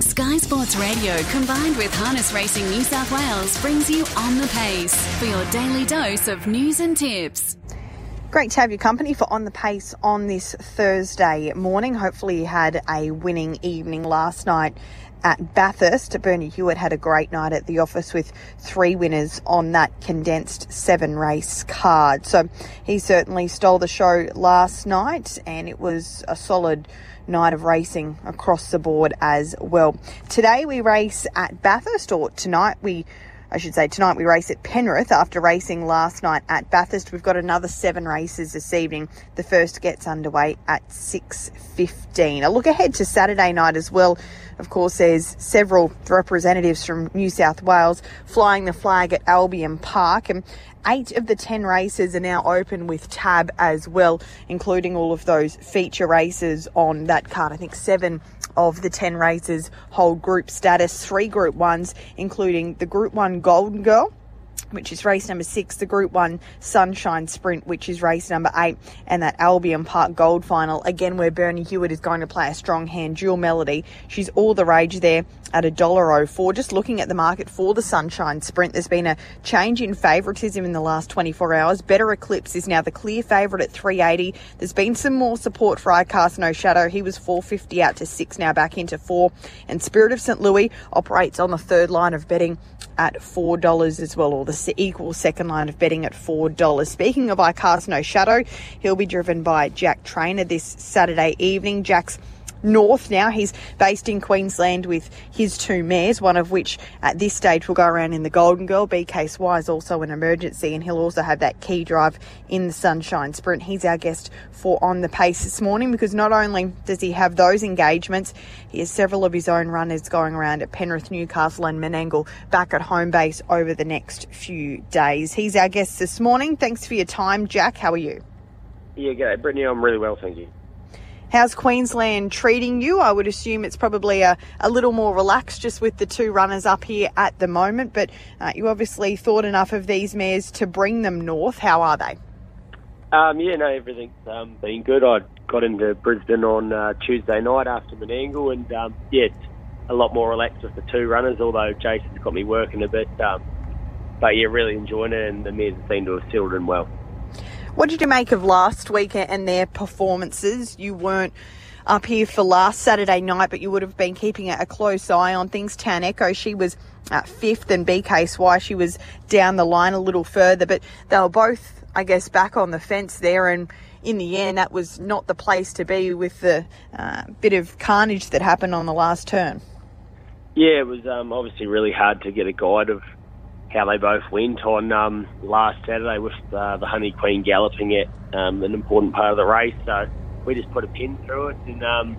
Sky Sports Radio combined with Harness Racing New South Wales brings you on the pace for your daily dose of news and tips. Great to have your company for On the Pace on this Thursday morning. Hopefully, you had a winning evening last night at Bathurst. Bernie Hewitt had a great night at the office with three winners on that condensed seven race card. So he certainly stole the show last night, and it was a solid night of racing across the board as well. Today we race at Bathurst, or tonight we I should say tonight we race at Penrith after racing last night at Bathurst. We've got another seven races this evening. The first gets underway at 6.15. A look ahead to Saturday night as well. Of course, there's several representatives from New South Wales flying the flag at Albion Park and eight of the 10 races are now open with tab as well, including all of those feature races on that card. I think seven of the 10 races hold group status, three group ones, including the Group 1 Golden Girl which is race number six, the Group 1 Sunshine Sprint, which is race number eight, and that Albion Park Gold Final, again, where Bernie Hewitt is going to play a strong hand, Dual Melody. She's all the rage there at a dollar $1.04. Just looking at the market for the Sunshine Sprint, there's been a change in favouritism in the last 24 hours. Better Eclipse is now the clear favourite at 380. There's been some more support for I Cast No Shadow. He was 450 out to six, now back into four. And Spirit of St. Louis operates on the third line of betting at $4 as well, or the equal second line of betting at $4. Speaking of I Cast No Shadow, he'll be driven by Jack Trainor this Saturday evening. Jack's north now. He's based in Queensland with his two mares, one of which at this stage will go around in the Golden Girl. BKSY is also an emergency, and he'll also have that key drive in the Sunshine Sprint. He's our guest for On the Pace this morning because not only does he have those engagements, he has several of his own runners going around at Penrith, Newcastle, and Menangle back at home base over the next few days. He's our guest this morning. Thanks for your time, Jack. How are you? Yeah, good. Brittany, I'm really well, thank you. How's Queensland treating you? I would assume it's probably a, a little more relaxed just with the two runners up here at the moment, but uh, you obviously thought enough of these mares to bring them north. How are they? Um, yeah, no, everything's um, been good. I got into Brisbane on uh, Tuesday night after Menangle, and um, yeah, a lot more relaxed with the two runners, although Jason's got me working a bit. Um, but yeah, really enjoying it, and the mares seem to have settled in well. What did you make of last week and their performances? You weren't up here for last Saturday night, but you would have been keeping a close eye on things. Town Echo, she was fifth, and BKSY, she was down the line a little further, but they were both, I guess, back on the fence there. And in the end, that was not the place to be with the uh, bit of carnage that happened on the last turn. Yeah, it was um, obviously really hard to get a guide of how they both went on um, last Saturday with uh, the Honey Queen galloping it, um, an important part of the race. So we just put a pin through it, and um,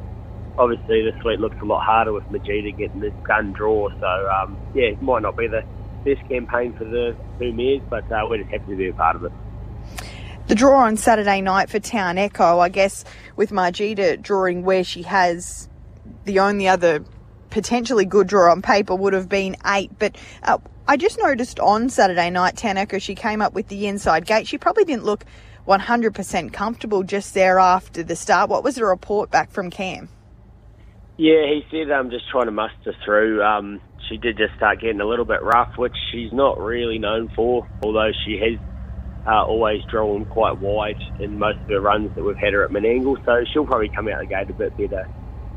obviously this week looks a lot harder with Majida getting this gun draw. So um, yeah, it might not be the best campaign for the two mares, but uh, we're just happy to be a part of it. The draw on Saturday night for Town Echo, I guess, with Margita drawing where she has the only other potentially good draw on paper would have been eight. But uh, I just noticed on Saturday night, Echo, she came up with the inside gate. She probably didn't look 100% comfortable just there after the start. What was the report back from Cam? Yeah, he said I'm um, just trying to muster through. Um, she did just start getting a little bit rough, which she's not really known for, although she has uh, always drawn quite wide in most of her runs that we've had her at Menangle. So she'll probably come out the gate a bit better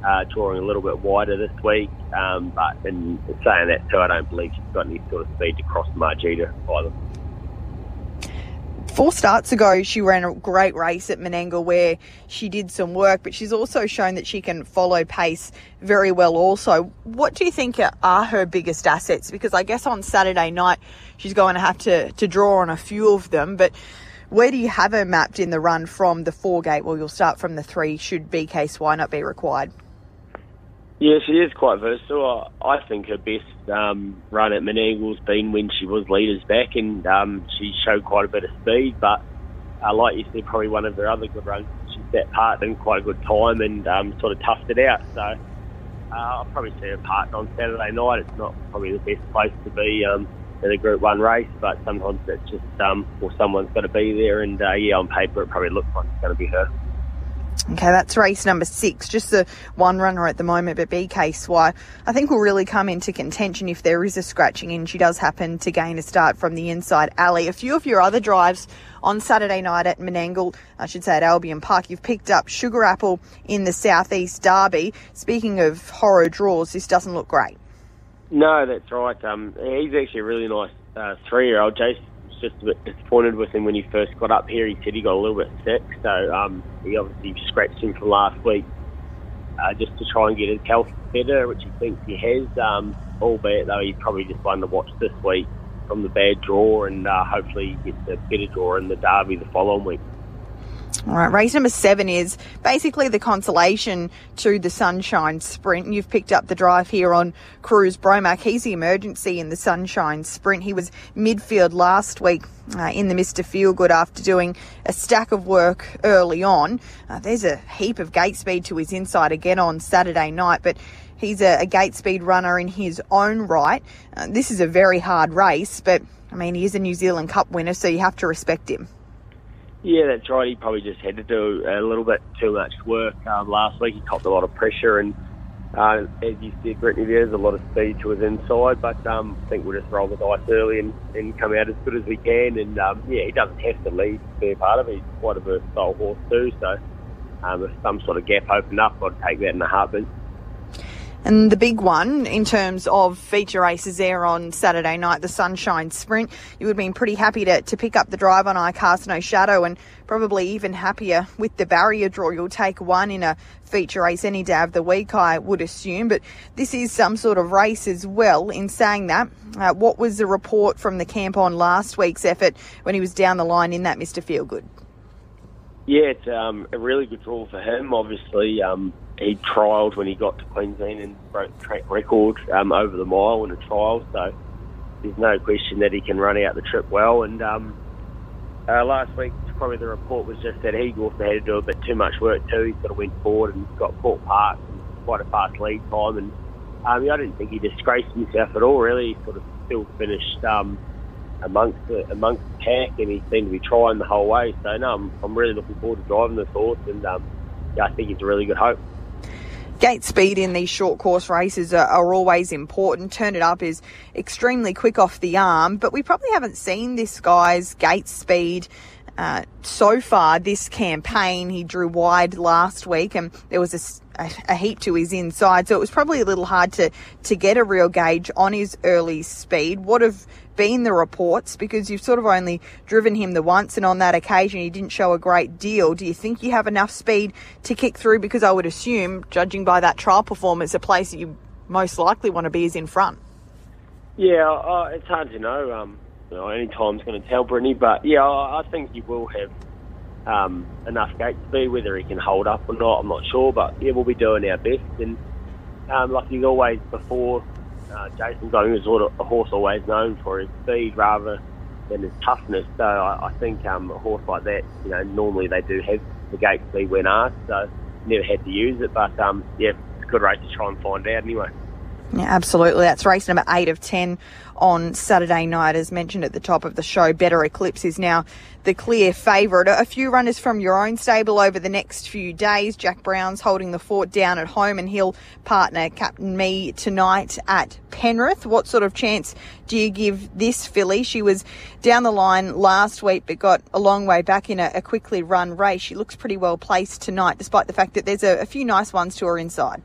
uh, drawing a little bit wider this week. Um, but in saying that too, I don't believe she's got any sort of speed to cross Margita either. Four starts ago, she ran a great race at Menangle where she did some work, but she's also shown that she can follow pace very well also. What do you think are her biggest assets? Because I guess on Saturday night, she's going to have to, to draw on a few of them, but where do you have her mapped in the run from the four gate? Well, you'll start from the three should BKSY not be required. Yeah, she is quite versatile. I think her best um, run at Menangle's been when she was leaders back, and um, she showed quite a bit of speed. But uh, like you said, probably one of her other good runs, she set part in quite a good time and um, sort of toughed it out. So uh, I'll probably see her part on Saturday night. It's not probably the best place to be um, in a Group One race, but sometimes it's just um, well, someone's got to be there. And uh, yeah, on paper, it probably looks like it's going to be her. Okay, that's race number six. Just the one runner at the moment, but BK Swy, I think will really come into contention if there is a scratching and she does happen to gain a start from the inside alley. A few of your other drives on Saturday night at Menangle, I should say at Albion Park, you've picked up Sugar Apple in the Southeast Derby. Speaking of horror draws, this doesn't look great. No, that's right. Um, he's actually a really nice uh, three-year-old. Jason just a bit disappointed with him when he first got up here. He said he got a little bit sick, so um, he obviously scratched him from last week uh, just to try and get his health better, which he thinks he has. Um, albeit though, he's probably just one to watch this week from the bad draw, and uh, hopefully he gets a better draw in the derby the following week. All right, race number seven is basically the consolation to the Sunshine Sprint. You've picked up the drive here on Cruz Bromac. He's the emergency in the Sunshine Sprint. He was midfield last week uh, in the Mr. Feelgood after doing a stack of work early on. Uh, there's a heap of gate speed to his inside again on Saturday night, but he's a, a gate speed runner in his own right. Uh, this is a very hard race, but I mean, he is a New Zealand Cup winner, so you have to respect him. Yeah, that's right. He probably just had to do a little bit too much work um, last week. He copped a lot of pressure, and uh, as you said, Brittany, there's a lot of speed to his inside. But um, I think we'll just roll the dice early and, and come out as good as we can. And um, yeah, he doesn't have to lead a part of it. He's quite a versatile horse too. So um, if some sort of gap opened up, I'd take that in a heartbeat. And the big one in terms of feature races there on Saturday night, the Sunshine Sprint, you would have been pretty happy to, to pick up the drive on I Cast No Shadow and probably even happier with the barrier draw. You'll take one in a feature race any day of the week, I would assume. But this is some sort of race as well. In saying that, uh, what was the report from the camp on last week's effort when he was down the line in that Mr. Feelgood? Yeah, it's um, a really good draw for him. Obviously, um, he trialled when he got to Queensland and broke the track record um, over the mile in a trial. So there's no question that he can run out the trip well. And um, uh, last week, probably the report was just that he also had to do a bit too much work too. He sort of went forward and got caught parked quite a fast lead time. And um, I didn't think he disgraced himself at all. Really, he sort of still finished um, amongst the amongst the pack, and he seemed to be trying the whole way. So no, I'm, I'm really looking forward to driving this horse, and um, yeah, I think he's a really good hope gate speed in these short course races are, are, always important. Turn it up is extremely quick off the arm, but we probably haven't seen this guy's gate speed. Uh, so far this campaign, he drew wide last week, and there was a, a, heap to his inside, so it was probably a little hard to to get a real gauge on his early speed. What have been the reports because you've sort of only driven him the once and on that occasion he didn't show a great deal. Do you think you have enough speed to kick through? Because I would assume, judging by that trial performance, a place that you most likely want to be is in front. Yeah, uh, it's hard to know. Um, you know, any time's going to tell Brittany, but yeah, I, think he will have um, enough gate speed. Whether he can hold up or not, I'm not sure. But yeah, we'll be doing our best. And um, like he's always before uh, Jason Going is a horse always known for his speed rather than his toughness. So I, I think um, a horse like that, you know, normally they do have the gate speed when asked. So never had to use it, but um, yeah, it's a good race to try and find out anyway. Yeah, absolutely. That's race number eight of 10 on Saturday night. As mentioned at the top of the show, Better Eclipse is now the clear favourite. A few runners from your own stable over the next few days. Jack Brown's holding the fort down at home and he'll partner Captain Me tonight at Penrith. What sort of chance do you give this filly? She was down the line last week but got a long way back in a, a quickly run race. She looks pretty well placed tonight despite the fact that there's a, a few nice ones to her inside.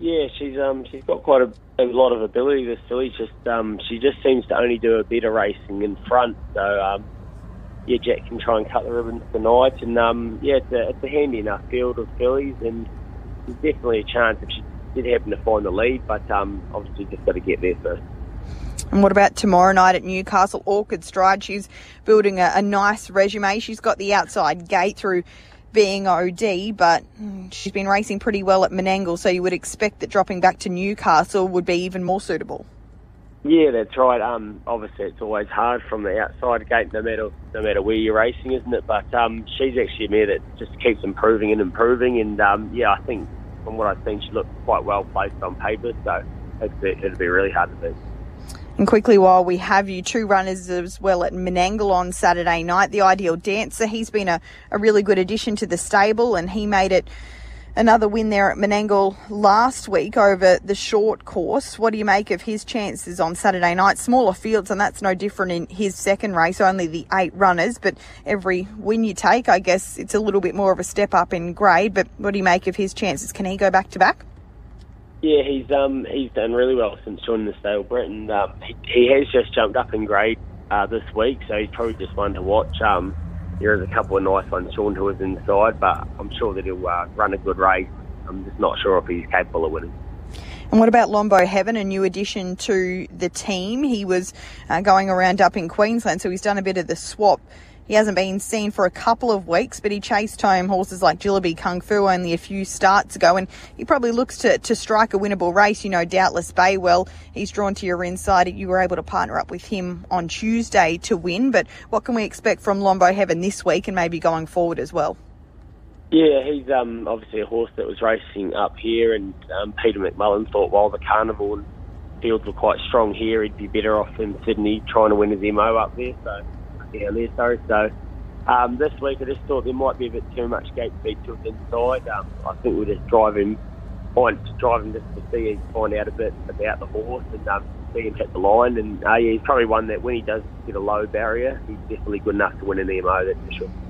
Yeah, she's um she's got quite a, a lot of ability. This filly just um she just seems to only do a bit of racing in front. So um yeah, Jack can try and cut the ribbon tonight. And um yeah, it's a, it's a handy enough field of fillies, and there's definitely a chance if she did happen to find the lead. But um obviously just got to get there first. And what about tomorrow night at Newcastle Orchid Stride? She's building a, a nice resume. She's got the outside gate through being OD, but she's been racing pretty well at Menangle, so you would expect that dropping back to Newcastle would be even more suitable. Yeah, that's right. Um, obviously, it's always hard from the outside gate, no matter no matter where you're racing, isn't it? But um, she's actually a mare that just keeps improving and improving, and um, yeah, I think from what I've seen, she looks quite well placed on paper, so it'd be, it'd be really hard to beat. And quickly, while we have you, two runners as well at Menangle on Saturday night. The Ideal Dancer, he's been a, a really good addition to the stable and he made it another win there at Menangle last week over the short course. What do you make of his chances on Saturday night? Smaller fields, and that's no different in his second race, only the eight runners, but every win you take, I guess it's a little bit more of a step up in grade. But what do you make of his chances? Can he go back to back? Yeah, he's um he's done really well since joining the stable, Brett, and um, he, he has just jumped up in grade uh, this week, so he's probably just one to watch. Um, there is a couple of nice ones, Sean, who is inside, but I'm sure that he'll uh, run a good race. I'm just not sure if he's capable of winning. And what about Lombo Heaven, a new addition to the team? He was uh, going around up in Queensland, so he's done a bit of the swap he hasn't been seen for a couple of weeks, but he chased home horses like Jilliby Kung Fu only a few starts ago, and he probably looks to, to strike a winnable race. You know, Doubtless Bay, well, he's drawn to your inside. You were able to partner up with him on Tuesday to win, but what can we expect from Lombo Heaven this week and maybe going forward as well? Yeah, he's um, obviously a horse that was racing up here, and um, Peter McMullen thought while the carnival fields were quite strong here, he'd be better off in Sydney trying to win his MO up there. So down there. So, um, this week I just thought there might be a bit too much gate speed to inside. Um, I think we'll just drive him, find drive him just to see find out a bit about the horse and um, see him hit the line. And uh, yeah, he's probably one that when he does hit a low barrier, he's definitely good enough to win an EMO. That's for sure.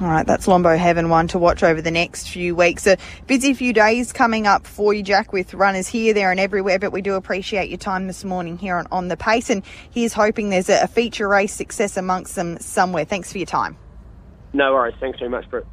All right, that's Lombo Heaven one to watch over the next few weeks. A busy few days coming up for you, Jack, with runners here, there, and everywhere. But we do appreciate your time this morning here on, on the pace. And here's hoping there's a, a feature race success amongst them somewhere. Thanks for your time. No worries. Thanks very much, Brett.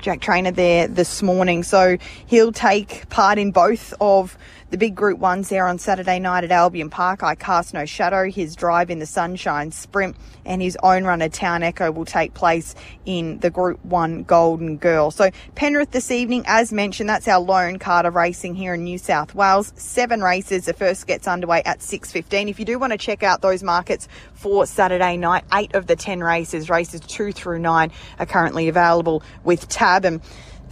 Jack Trainor there this morning. So he'll take part in both of the big group ones there on Saturday night at Albion Park. I cast no shadow. His drive in the sunshine sprint and his own runner Town Echo will take place in the group one Golden Girl. So Penrith this evening, as mentioned, that's our lone card of racing here in New South Wales. Seven races. The first gets underway at 6.15. If you do want to check out those markets for Saturday night, eight of the 10 races, races two through nine are currently available with tab and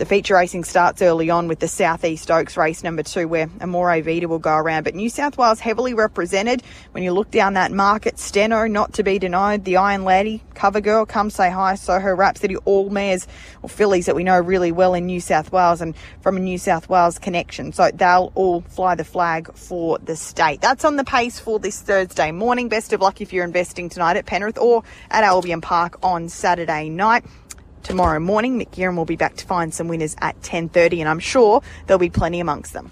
the feature racing starts early on with the Southeast Oaks race number two, where Amore Vita will go around. But New South Wales heavily represented. When you look down that market, Steno, not to be denied, the Iron Lady, Cover Girl, Come Say Hi, Soho Rhapsody, all mares or fillies that we know really well in New South Wales and from a New South Wales connection. So they'll all fly the flag for the state. That's on the pace for this Thursday morning. Best of luck if you're investing tonight at Penrith or at Albion Park on Saturday night tomorrow morning. Mick Guerin will be back to find some winners at 10.30 and I'm sure there'll be plenty amongst them.